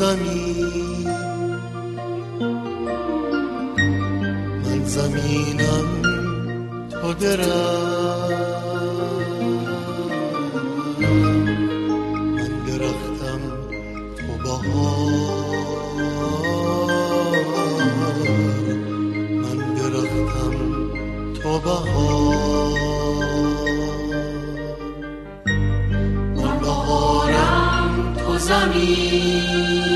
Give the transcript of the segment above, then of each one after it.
زمین. من زمینم تو درم من درختم تو بهار. من درختم تو بهار من بهارم تو زمین.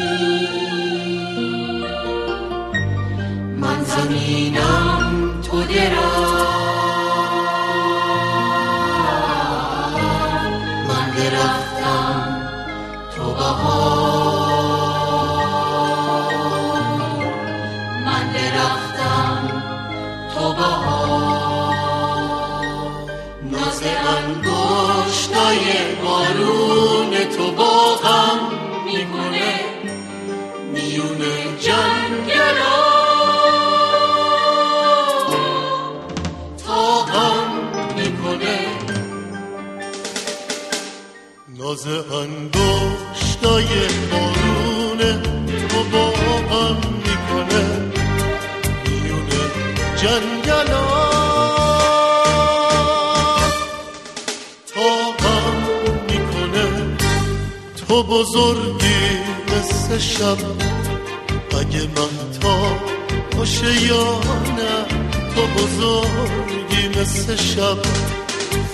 ناز انگشتای بارون تو باغم می‌کنه میون جنگلا. تو بزرگی مثل شب. اگه من تا باشه یا نه تو بزرگی مثل شب.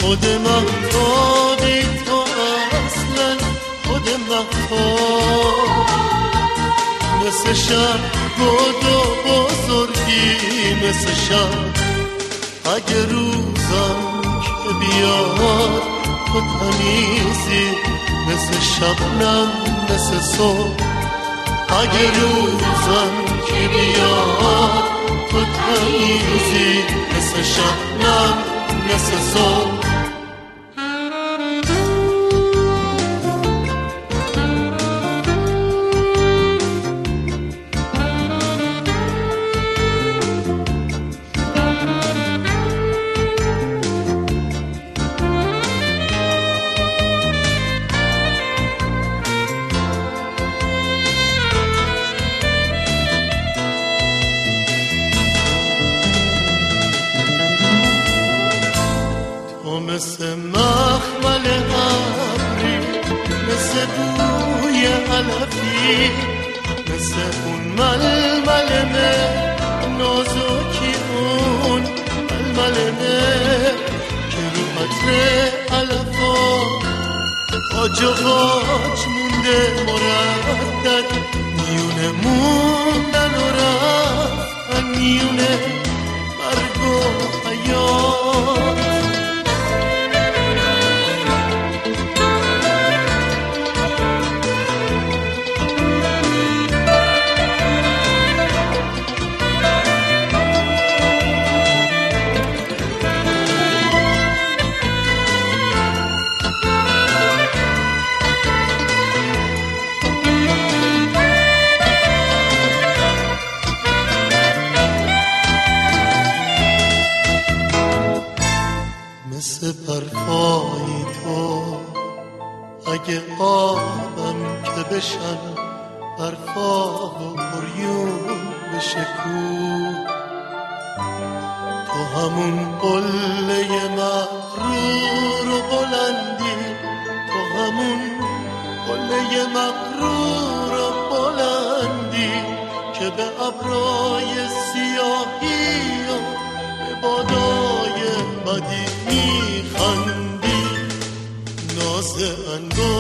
خود مختابی تو اصلا خود مختاب مثل شب بود و بزرگی مثل شب. اگه روزم که بیاد تو تمیزی مثل شبنم مثل صبح. اگه روزم که بیاد تو تمیزی مثل شبنم مثل صبح. علفی مثل اون ململمه نازکی اون ململمه که رو حتر علفا. آج و قاج مونده مردد. میونه موندن و رفتن میونه برفای تو. اگه آبم که بشن برفا و بریون بشه کو. تو همون قله مغرور و بلندی. تو همون قله مغرور و بلندی که به ابرای سیاهی و به بادای بدی میخندی ناز انگشتای